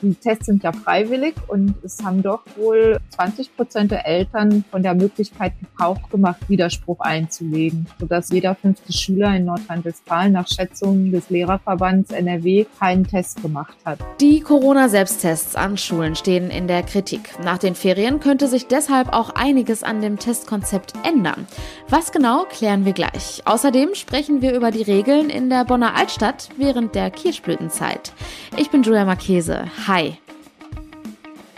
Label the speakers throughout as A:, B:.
A: Die Tests sind ja freiwillig und es haben doch wohl 20 Prozent der Eltern von der Möglichkeit Gebrauch gemacht, Widerspruch einzulegen, sodass jeder fünfte Schüler in Nordrhein-Westfalen nach Schätzungen des Lehrerverbands NRW keinen Test gemacht hat.
B: Die Corona-Selbsttests an Schulen stehen in der Kritik. Nach den Ferien könnte sich deshalb auch einiges an dem Testkonzept ändern. Was genau, klären wir gleich. Außerdem sprechen wir über die Regeln in der Bonner Altstadt während der Kirschblütenzeit. Ich bin Julia Marchese. Hi.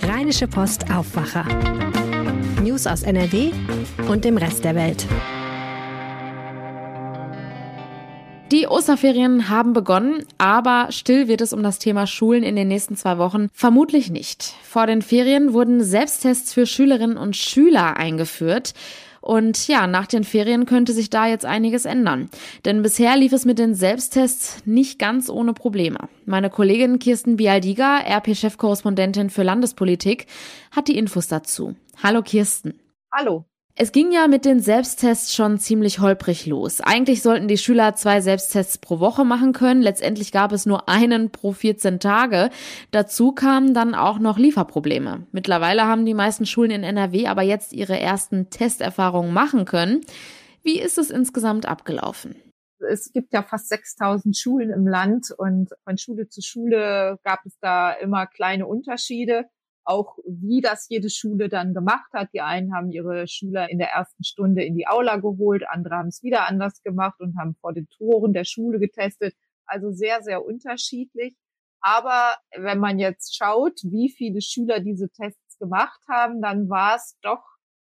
C: Rheinische Post Aufwacher. News aus NRW und dem Rest der Welt.
B: Die Osterferien haben begonnen, aber still wird es um das Thema Schulen in den nächsten zwei Wochen vermutlich nicht. Vor den Ferien wurden Selbsttests für Schülerinnen und Schüler eingeführt. Und ja, nach den Ferien könnte sich da jetzt einiges ändern. Denn bisher lief es mit den Selbsttests nicht ganz ohne Probleme. Meine Kollegin Kirsten Bialdiga, RP-Chefkorrespondentin für Landespolitik, hat die Infos dazu. Hallo Kirsten.
A: Hallo.
B: Es ging ja mit den Selbsttests schon ziemlich holprig los. Eigentlich sollten die Schüler zwei Selbsttests pro Woche machen können. Letztendlich gab es nur einen pro 14 Tage. Dazu kamen dann auch noch Lieferprobleme. Mittlerweile haben die meisten Schulen in NRW aber jetzt ihre ersten Testerfahrungen machen können. Wie ist es insgesamt abgelaufen?
A: Es gibt ja fast 6000 Schulen im Land und von Schule zu Schule gab es da immer kleine Unterschiede auch wie das jede Schule dann gemacht hat. Die einen haben ihre Schüler in der ersten Stunde in die Aula geholt, andere haben es wieder anders gemacht und haben vor den Toren der Schule getestet. Also sehr, sehr unterschiedlich. Aber wenn man jetzt schaut, wie viele Schüler diese Tests gemacht haben, dann war es doch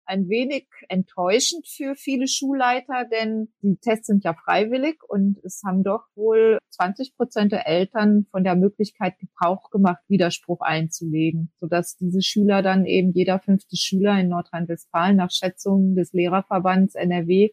A: ein wenig enttäuschend für viele Schulleiter, denn die Tests sind ja freiwillig und es haben doch wohl 20 Prozent der Eltern von der Möglichkeit Gebrauch gemacht, Widerspruch einzulegen, sodass diese Schüler dann eben jeder fünfte Schüler in Nordrhein-Westfalen nach Schätzungen des Lehrerverbands NRW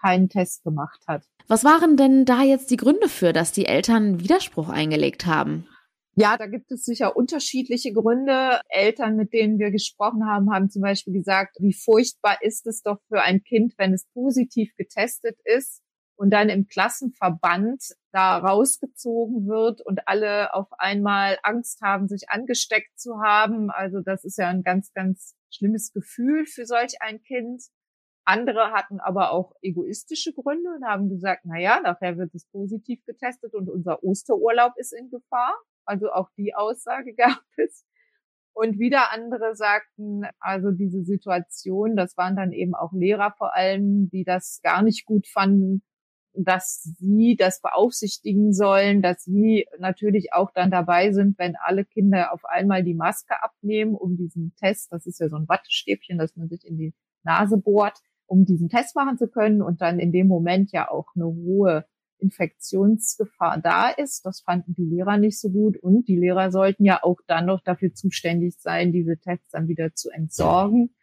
A: keinen Test gemacht hat.
B: Was waren denn da jetzt die Gründe für, dass die Eltern Widerspruch eingelegt haben?
A: Ja, da gibt es sicher unterschiedliche Gründe. Eltern, mit denen wir gesprochen haben, haben zum Beispiel gesagt, wie furchtbar ist es doch für ein Kind, wenn es positiv getestet ist und dann im Klassenverband da rausgezogen wird und alle auf einmal Angst haben, sich angesteckt zu haben. Also das ist ja ein ganz, ganz schlimmes Gefühl für solch ein Kind. Andere hatten aber auch egoistische Gründe und haben gesagt, na ja, nachher wird es positiv getestet und unser Osterurlaub ist in Gefahr. Also auch die Aussage gab es. Und wieder andere sagten, also diese Situation, das waren dann eben auch Lehrer vor allem, die das gar nicht gut fanden, dass sie das beaufsichtigen sollen, dass sie natürlich auch dann dabei sind, wenn alle Kinder auf einmal die Maske abnehmen, um diesen Test, das ist ja so ein Wattestäbchen, das man sich in die Nase bohrt, um diesen Test machen zu können und dann in dem Moment ja auch eine hohe Infektionsgefahr da ist. Das fanden die Lehrer nicht so gut. Und die Lehrer sollten ja auch dann noch dafür zuständig sein, diese Tests dann wieder zu entsorgen.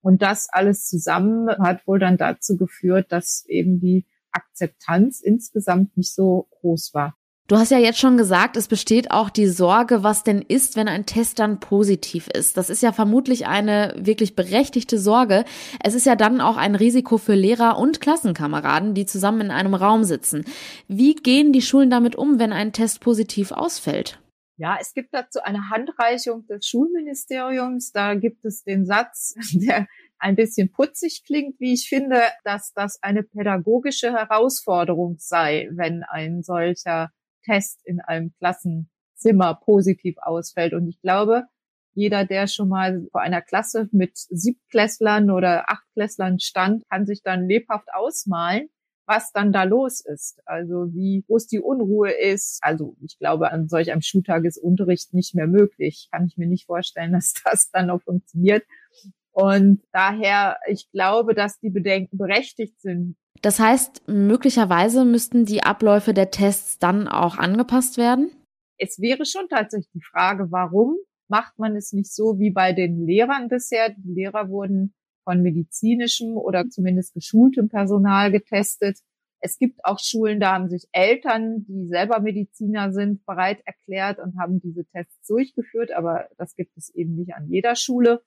A: Und das alles zusammen hat wohl dann dazu geführt, dass eben die Akzeptanz insgesamt nicht so groß war.
B: Du hast ja jetzt schon gesagt, es besteht auch die Sorge, was denn ist, wenn ein Test dann positiv ist. Das ist ja vermutlich eine wirklich berechtigte Sorge. Es ist ja dann auch ein Risiko für Lehrer und Klassenkameraden, die zusammen in einem Raum sitzen. Wie gehen die Schulen damit um, wenn ein Test positiv ausfällt?
A: Ja, es gibt dazu eine Handreichung des Schulministeriums. Da gibt es den Satz, der ein bisschen putzig klingt, wie ich finde, dass das eine pädagogische Herausforderung sei, wenn ein solcher Test in einem Klassenzimmer positiv ausfällt. Und ich glaube, jeder, der schon mal vor einer Klasse mit Siebtklässlern oder Achtklässlern stand, kann sich dann lebhaft ausmalen, was dann da los ist. Also wie groß die Unruhe ist. Also ich glaube, an solch einem Schultag ist Unterricht nicht mehr möglich. Kann ich mir nicht vorstellen, dass das dann noch funktioniert. Und daher, ich glaube, dass die Bedenken berechtigt sind.
B: Das heißt, möglicherweise müssten die Abläufe der Tests dann auch angepasst werden?
A: Es wäre schon tatsächlich die Frage, warum macht man es nicht so wie bei den Lehrern bisher? Die Lehrer wurden von medizinischem oder zumindest geschultem Personal getestet. Es gibt auch Schulen, da haben sich Eltern, die selber Mediziner sind, bereit erklärt und haben diese Tests durchgeführt, aber das gibt es eben nicht an jeder Schule.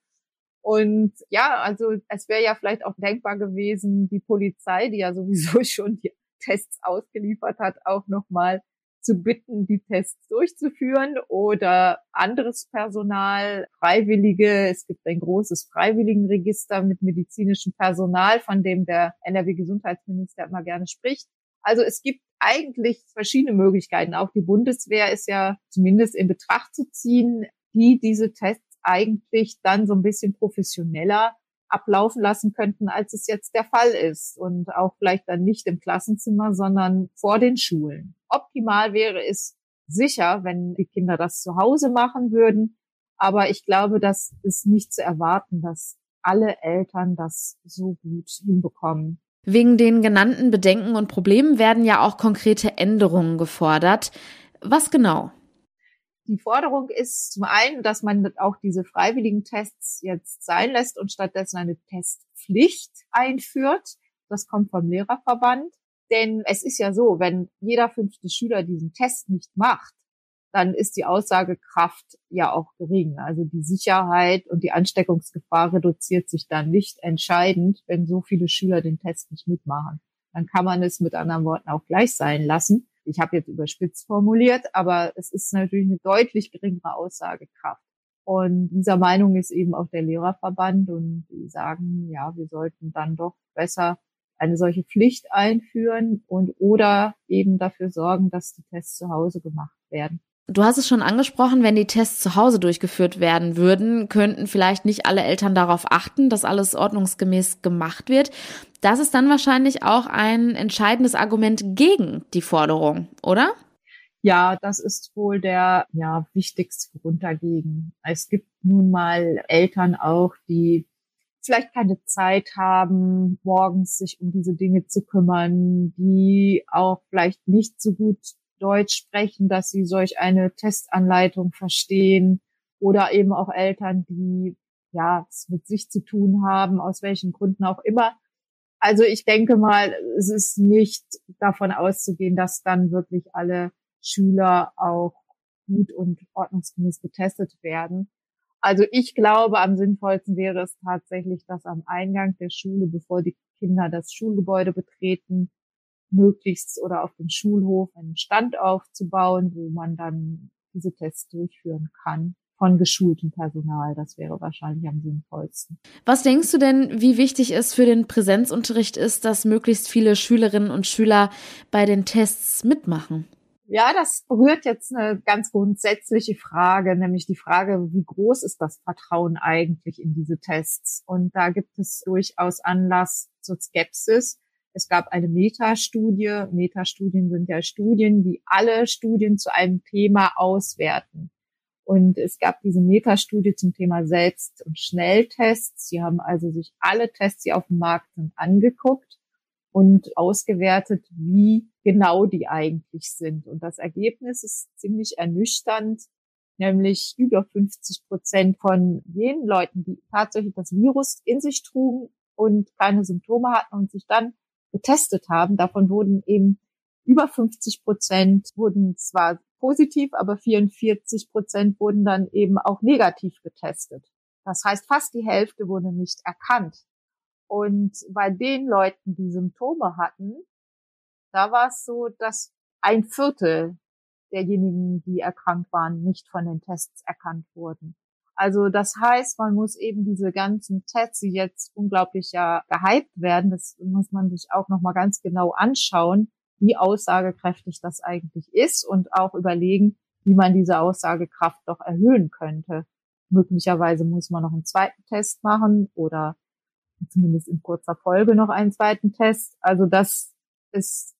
A: Und ja, also es wäre ja vielleicht auch denkbar gewesen, die Polizei, die ja sowieso schon die Tests ausgeliefert hat, auch nochmal zu bitten, die Tests durchzuführen oder anderes Personal, Freiwillige. Es gibt ein großes Freiwilligenregister mit medizinischem Personal, von dem der NRW-Gesundheitsminister immer gerne spricht. Also es gibt eigentlich verschiedene Möglichkeiten. Auch die Bundeswehr ist ja zumindest in Betracht zu ziehen, die diese Tests eigentlich dann so ein bisschen professioneller ablaufen lassen könnten, als es jetzt der Fall ist. Und auch vielleicht dann nicht im Klassenzimmer, sondern vor den Schulen. Optimal wäre es sicher, wenn die Kinder das zu Hause machen würden. Aber ich glaube, das ist nicht zu erwarten, dass alle Eltern das so gut hinbekommen.
B: Wegen den genannten Bedenken und Problemen werden ja auch konkrete Änderungen gefordert. Was genau?
A: Die Forderung ist zum einen, dass man auch diese freiwilligen Tests jetzt sein lässt und stattdessen eine Testpflicht einführt. Das kommt vom Lehrerverband. Denn es ist ja so, wenn jeder fünfte Schüler diesen Test nicht macht, dann ist die Aussagekraft ja auch gering. Also die Sicherheit und die Ansteckungsgefahr reduziert sich dann nicht entscheidend, wenn so viele Schüler den Test nicht mitmachen. Dann kann man es mit anderen Worten auch gleich sein lassen. Ich habe jetzt überspitzt formuliert, aber es ist natürlich eine deutlich geringere Aussagekraft. Und dieser Meinung ist eben auch der Lehrerverband und die sagen, ja, wir sollten dann doch besser eine solche Pflicht einführen und oder eben dafür sorgen, dass die Tests zu Hause gemacht werden.
B: Du hast es schon angesprochen, wenn die Tests zu Hause durchgeführt werden würden, könnten vielleicht nicht alle Eltern darauf achten, dass alles ordnungsgemäß gemacht wird. Das ist dann wahrscheinlich auch ein entscheidendes Argument gegen die Forderung, oder?
A: Ja, das ist wohl der ja, wichtigste Grund dagegen. Es gibt nun mal Eltern auch, die vielleicht keine Zeit haben, morgens sich um diese Dinge zu kümmern, die auch vielleicht nicht so gut Deutsch sprechen, dass sie solch eine Testanleitung verstehen oder eben auch Eltern, die ja es mit sich zu tun haben, aus welchen Gründen auch immer. Also ich denke mal, es ist nicht davon auszugehen, dass dann wirklich alle Schüler auch gut und ordnungsgemäß getestet werden. Also ich glaube, am sinnvollsten wäre es tatsächlich, dass am Eingang der Schule, bevor die Kinder das Schulgebäude betreten, möglichst oder auf dem Schulhof einen Stand aufzubauen, wo man dann diese Tests durchführen kann von geschultem Personal. Das wäre wahrscheinlich am sinnvollsten.
B: Was denkst du denn, wie wichtig es für den Präsenzunterricht ist, dass möglichst viele Schülerinnen und Schüler bei den Tests mitmachen?
A: Ja, das berührt jetzt eine ganz grundsätzliche Frage, nämlich die Frage, wie groß ist das Vertrauen eigentlich in diese Tests? Und da gibt es durchaus Anlass zur Skepsis. Es gab eine Metastudie. Metastudien sind ja Studien, die alle Studien zu einem Thema auswerten. Und es gab diese Metastudie zum Thema Selbst- und Schnelltests. Sie haben also sich alle Tests, die auf dem Markt sind, angeguckt und ausgewertet, wie genau die eigentlich sind. Und das Ergebnis ist ziemlich ernüchternd, nämlich über 50 Prozent von jenen Leuten, die tatsächlich das Virus in sich trugen und keine Symptome hatten und sich dann getestet haben. Davon wurden eben über 50 Prozent wurden zwar positiv, aber 44 Prozent wurden dann eben auch negativ getestet. Das heißt, fast die Hälfte wurde nicht erkannt. Und bei den Leuten, die Symptome hatten, da war es so, dass ein Viertel derjenigen, die erkrankt waren, nicht von den Tests erkannt wurden. Also das heißt, man muss eben diese ganzen Tests, die jetzt unglaublich ja gehypt werden, das muss man sich auch nochmal ganz genau anschauen, wie aussagekräftig das eigentlich ist und auch überlegen, wie man diese Aussagekraft doch erhöhen könnte. Möglicherweise muss man noch einen zweiten Test machen oder zumindest in kurzer Folge noch einen zweiten Test. Also das ist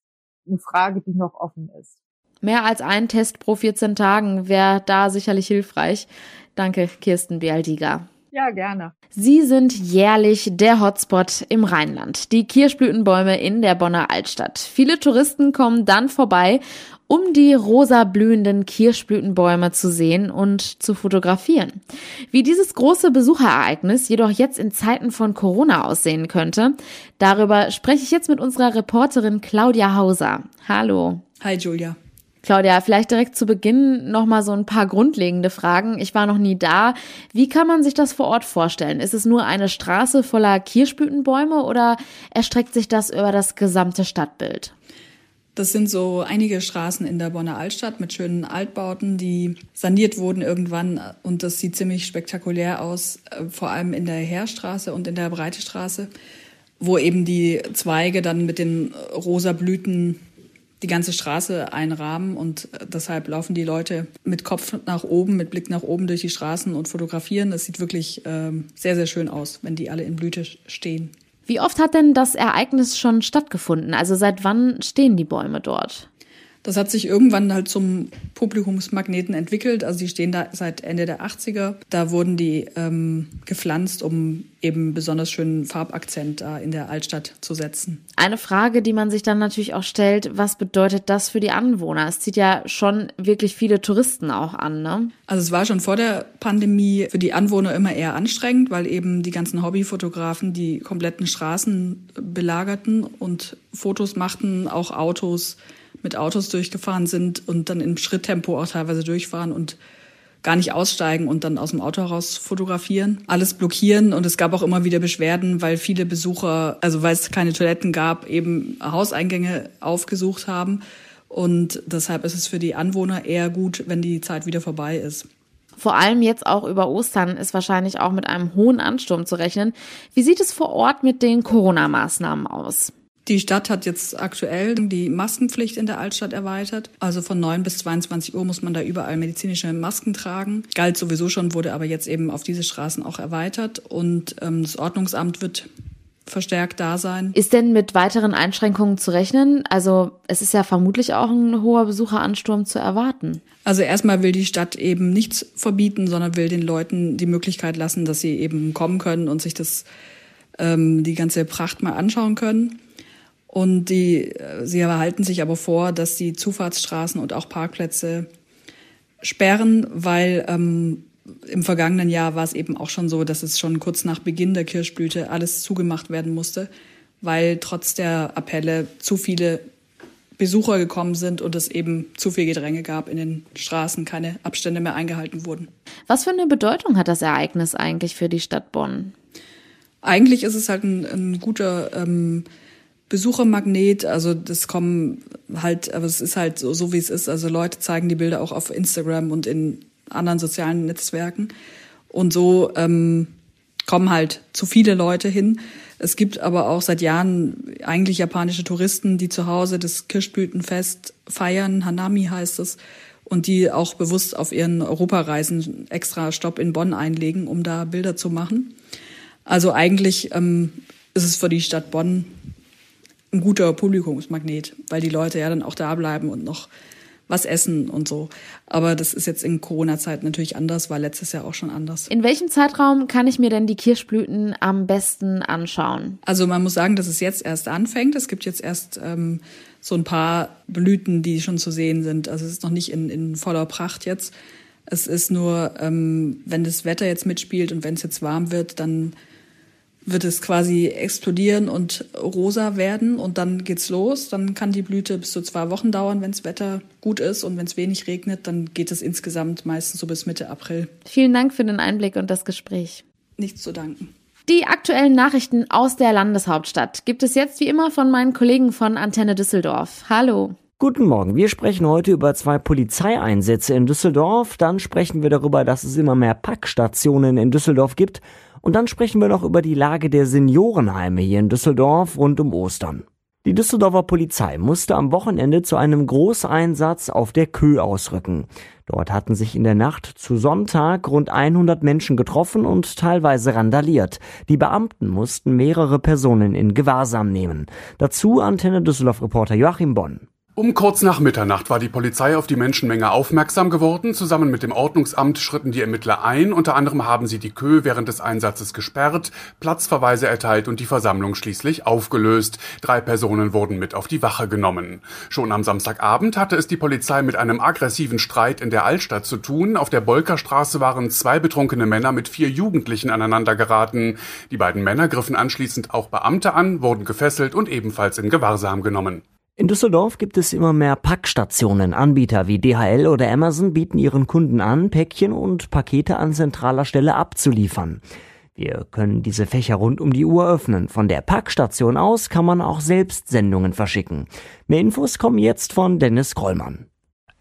A: eine Frage, die noch offen ist.
B: Mehr als ein Test pro 14 Tagen wäre da sicherlich hilfreich. Danke, Kirsten Bialdiga.
A: Ja, gerne.
B: Sie sind jährlich der Hotspot im Rheinland, die Kirschblütenbäume in der Bonner Altstadt. Viele Touristen kommen dann vorbei, um die rosa blühenden Kirschblütenbäume zu sehen und zu fotografieren. Wie dieses große Besucherereignis jedoch jetzt in Zeiten von Corona aussehen könnte, darüber spreche ich jetzt mit unserer Reporterin Claudia Hauser. Hallo.
D: Hi Julia.
B: Claudia, vielleicht direkt zu Beginn nochmal so ein paar grundlegende Fragen. Ich war noch nie da. Wie kann man sich das vor Ort vorstellen? Ist es nur eine Straße voller Kirschblütenbäume oder erstreckt sich das über das gesamte Stadtbild?
D: Das sind so einige Straßen in der Bonner Altstadt mit schönen Altbauten, die saniert wurden irgendwann. Und das sieht ziemlich spektakulär aus, äh, vor allem in der Heerstraße und in der Breitestraße, wo eben die Zweige dann mit den rosa Blüten die ganze Straße einrahmen und äh, deshalb laufen die Leute mit Kopf nach oben, mit Blick nach oben durch die Straßen und fotografieren. Das sieht wirklich ähm, sehr, sehr schön aus, wenn die alle in Blüte stehen.
B: Wie oft hat denn das Ereignis schon stattgefunden? Also seit wann stehen die Bäume dort?
D: Das hat sich irgendwann halt zum Publikumsmagneten entwickelt. Also die stehen da seit Ende der 80er. Da wurden die ähm, gepflanzt, um eben besonders schönen Farbakzent da in der Altstadt zu setzen.
B: Eine Frage, die man sich dann natürlich auch stellt, was bedeutet das für die Anwohner? Es zieht ja schon wirklich viele Touristen auch an, ne?
D: Also es war schon vor der Pandemie für die Anwohner immer eher anstrengend, weil eben die ganzen Hobbyfotografen die kompletten Straßen belagerten und Fotos machten, auch Autos mit Autos durchgefahren sind und dann im Schritttempo auch teilweise durchfahren und gar nicht aussteigen und dann aus dem Auto heraus fotografieren, alles blockieren und es gab auch immer wieder Beschwerden, weil viele Besucher, also weil es keine Toiletten gab, eben Hauseingänge aufgesucht haben und deshalb ist es für die Anwohner eher gut, wenn die Zeit wieder vorbei ist.
B: Vor allem jetzt auch über Ostern ist wahrscheinlich auch mit einem hohen Ansturm zu rechnen. Wie sieht es vor Ort mit den Corona-Maßnahmen aus?
D: Die Stadt hat jetzt aktuell die Maskenpflicht in der Altstadt erweitert. Also von 9 bis 22 Uhr muss man da überall medizinische Masken tragen. Galt sowieso schon, wurde aber jetzt eben auf diese Straßen auch erweitert. Und ähm, das Ordnungsamt wird verstärkt da sein.
B: Ist denn mit weiteren Einschränkungen zu rechnen? Also es ist ja vermutlich auch ein hoher Besucheransturm zu erwarten.
D: Also erstmal will die Stadt eben nichts verbieten, sondern will den Leuten die Möglichkeit lassen, dass sie eben kommen können und sich das ähm, die ganze Pracht mal anschauen können. Und die, sie erhalten sich aber vor, dass die Zufahrtsstraßen und auch Parkplätze sperren, weil ähm, im vergangenen Jahr war es eben auch schon so, dass es schon kurz nach Beginn der Kirschblüte alles zugemacht werden musste, weil trotz der Appelle zu viele Besucher gekommen sind und es eben zu viel Gedränge gab in den Straßen, keine Abstände mehr eingehalten wurden.
B: Was für eine Bedeutung hat das Ereignis eigentlich für die Stadt Bonn?
D: Eigentlich ist es halt ein, ein guter ähm, Besuchermagnet, also das kommen halt, aber es ist halt so, so wie es ist. Also Leute zeigen die Bilder auch auf Instagram und in anderen sozialen Netzwerken. Und so ähm, kommen halt zu viele Leute hin. Es gibt aber auch seit Jahren eigentlich japanische Touristen, die zu Hause das Kirschblütenfest feiern. Hanami heißt es. Und die auch bewusst auf ihren Europareisen extra Stopp in Bonn einlegen, um da Bilder zu machen. Also eigentlich ähm, ist es für die Stadt Bonn ein guter Publikumsmagnet, weil die Leute ja dann auch da bleiben und noch was essen und so. Aber das ist jetzt in Corona-Zeit natürlich anders, war letztes Jahr auch schon anders.
B: In welchem Zeitraum kann ich mir denn die Kirschblüten am besten anschauen?
D: Also man muss sagen, dass es jetzt erst anfängt. Es gibt jetzt erst ähm, so ein paar Blüten, die schon zu sehen sind. Also es ist noch nicht in, in voller Pracht jetzt. Es ist nur, ähm, wenn das Wetter jetzt mitspielt und wenn es jetzt warm wird, dann wird es quasi explodieren und rosa werden und dann geht's los. Dann kann die Blüte bis zu zwei Wochen dauern, wenn das Wetter gut ist und wenn es wenig regnet, dann geht es insgesamt meistens so bis Mitte April.
B: Vielen Dank für den Einblick und das Gespräch.
D: Nichts zu danken.
B: Die aktuellen Nachrichten aus der Landeshauptstadt gibt es jetzt wie immer von meinen Kollegen von Antenne Düsseldorf. Hallo.
E: Guten Morgen. Wir sprechen heute über zwei Polizeieinsätze in Düsseldorf. Dann sprechen wir darüber, dass es immer mehr Packstationen in Düsseldorf gibt. Und dann sprechen wir noch über die Lage der Seniorenheime hier in Düsseldorf rund um Ostern. Die Düsseldorfer Polizei musste am Wochenende zu einem Großeinsatz auf der Kö ausrücken. Dort hatten sich in der Nacht zu Sonntag rund 100 Menschen getroffen und teilweise randaliert. Die Beamten mussten mehrere Personen in Gewahrsam nehmen. Dazu Antenne Düsseldorf Reporter Joachim Bonn.
F: Um kurz nach Mitternacht war die Polizei auf die Menschenmenge aufmerksam geworden. Zusammen mit dem Ordnungsamt schritten die Ermittler ein. Unter anderem haben sie die Kö während des Einsatzes gesperrt, Platzverweise erteilt und die Versammlung schließlich aufgelöst. Drei Personen wurden mit auf die Wache genommen. Schon am Samstagabend hatte es die Polizei mit einem aggressiven Streit in der Altstadt zu tun. Auf der Bolkerstraße waren zwei betrunkene Männer mit vier Jugendlichen aneinander geraten. Die beiden Männer griffen anschließend auch Beamte an, wurden gefesselt und ebenfalls in Gewahrsam genommen.
E: In Düsseldorf gibt es immer mehr Packstationen. Anbieter wie DHL oder Amazon bieten ihren Kunden an, Päckchen und Pakete an zentraler Stelle abzuliefern. Wir können diese Fächer rund um die Uhr öffnen. Von der Packstation aus kann man auch selbst Sendungen verschicken. Mehr Infos kommen jetzt von Dennis Krollmann.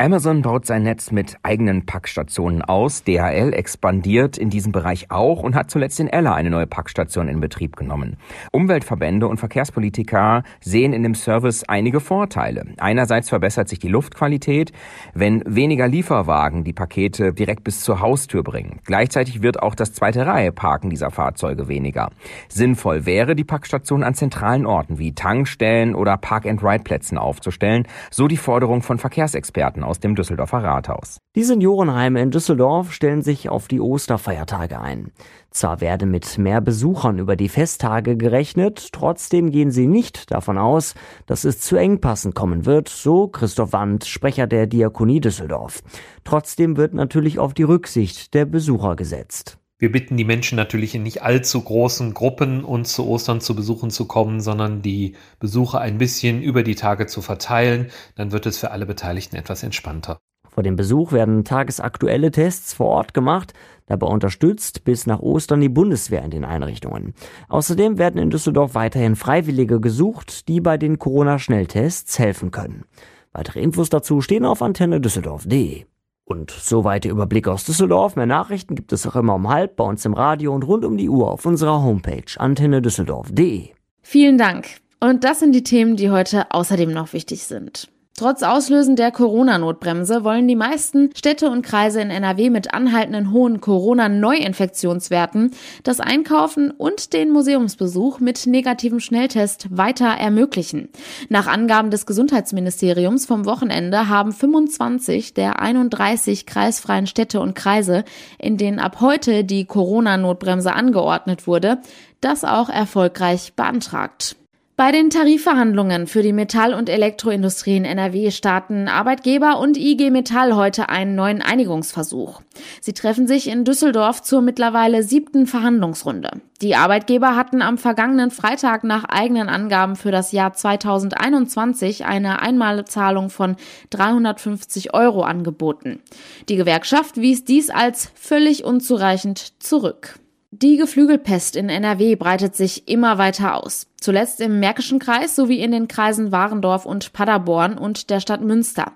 G: Amazon baut sein Netz mit eigenen Packstationen aus. DHL expandiert in diesem Bereich auch und hat zuletzt in Ella eine neue Packstation in Betrieb genommen. Umweltverbände und Verkehrspolitiker sehen in dem Service einige Vorteile. Einerseits verbessert sich die Luftqualität, wenn weniger Lieferwagen die Pakete direkt bis zur Haustür bringen. Gleichzeitig wird auch das zweite Reihe Parken dieser Fahrzeuge weniger. Sinnvoll wäre, die Packstation an zentralen Orten wie Tankstellen oder Park-and-Ride-Plätzen aufzustellen, so die Forderung von Verkehrsexperten aus dem Düsseldorfer Rathaus.
E: Die Seniorenheime in Düsseldorf stellen sich auf die Osterfeiertage ein. Zwar werde mit mehr Besuchern über die Festtage gerechnet, trotzdem gehen sie nicht davon aus, dass es zu Engpassen kommen wird, so Christoph Wandt, Sprecher der Diakonie Düsseldorf. Trotzdem wird natürlich auf die Rücksicht der Besucher gesetzt.
H: Wir bitten die Menschen natürlich in nicht allzu großen Gruppen uns zu Ostern zu Besuchen zu kommen, sondern die Besuche ein bisschen über die Tage zu verteilen. Dann wird es für alle Beteiligten etwas entspannter.
E: Vor dem Besuch werden tagesaktuelle Tests vor Ort gemacht. Dabei unterstützt bis nach Ostern die Bundeswehr in den Einrichtungen. Außerdem werden in Düsseldorf weiterhin Freiwillige gesucht, die bei den Corona-Schnelltests helfen können. Weitere Infos dazu stehen auf antennedüsseldorf.de. Und soweit der Überblick aus Düsseldorf. Mehr Nachrichten gibt es auch immer um halb bei uns im Radio und rund um die Uhr auf unserer Homepage antennedüsseldorf.de.
B: Vielen Dank. Und das sind die Themen, die heute außerdem noch wichtig sind. Trotz Auslösen der Corona-Notbremse wollen die meisten Städte und Kreise in NRW mit anhaltenden hohen Corona-Neuinfektionswerten das Einkaufen und den Museumsbesuch mit negativem Schnelltest weiter ermöglichen. Nach Angaben des Gesundheitsministeriums vom Wochenende haben 25 der 31 kreisfreien Städte und Kreise, in denen ab heute die Corona-Notbremse angeordnet wurde, das auch erfolgreich beantragt. Bei den Tarifverhandlungen für die Metall- und Elektroindustrie in NRW starten Arbeitgeber und IG Metall heute einen neuen Einigungsversuch. Sie treffen sich in Düsseldorf zur mittlerweile siebten Verhandlungsrunde. Die Arbeitgeber hatten am vergangenen Freitag nach eigenen Angaben für das Jahr 2021 eine Einmalzahlung von 350 Euro angeboten. Die Gewerkschaft wies dies als völlig unzureichend zurück. Die Geflügelpest in NRW breitet sich immer weiter aus. Zuletzt im Märkischen Kreis sowie in den Kreisen Warendorf und Paderborn und der Stadt Münster.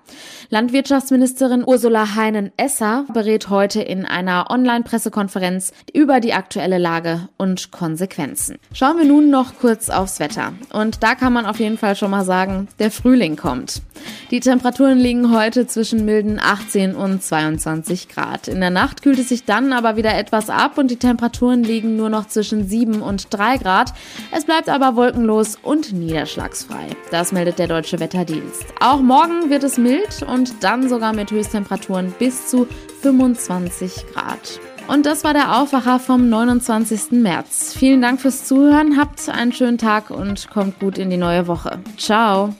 B: Landwirtschaftsministerin Ursula Heinen-Esser berät heute in einer Online-Pressekonferenz über die aktuelle Lage und Konsequenzen. Schauen wir nun noch kurz aufs Wetter. Und da kann man auf jeden Fall schon mal sagen, der Frühling kommt. Die Temperaturen liegen heute zwischen milden 18 und 22 Grad. In der Nacht kühlt es sich dann aber wieder etwas ab und die Temperaturen liegen nur noch zwischen 7 und 3 Grad. Es bleibt aber wolkenlos und niederschlagsfrei. Das meldet der Deutsche Wetterdienst. Auch morgen wird es mild und dann sogar mit Höchsttemperaturen bis zu 25 Grad. Und das war der Aufwacher vom 29. März. Vielen Dank fürs Zuhören, habt einen schönen Tag und kommt gut in die neue Woche. Ciao.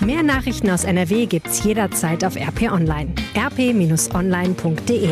C: Mehr Nachrichten aus NRW gibt's jederzeit auf RP Online. rp-online.de